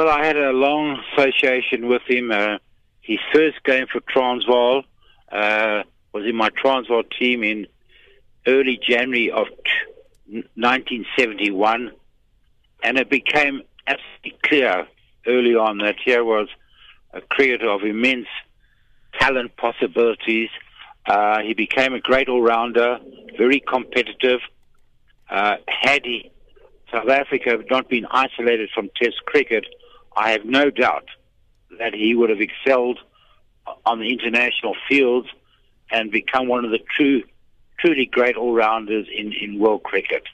Well, I had a long association with him. Uh, his first game for Transvaal uh, was in my Transvaal team in early January of t- 1971, and it became absolutely clear early on that here was a creator of immense talent possibilities. Uh, he became a great all-rounder, very competitive. Uh, had he, South Africa not been isolated from Test cricket, I have no doubt that he would have excelled on the international fields and become one of the true, truly great all-rounders in, in world cricket.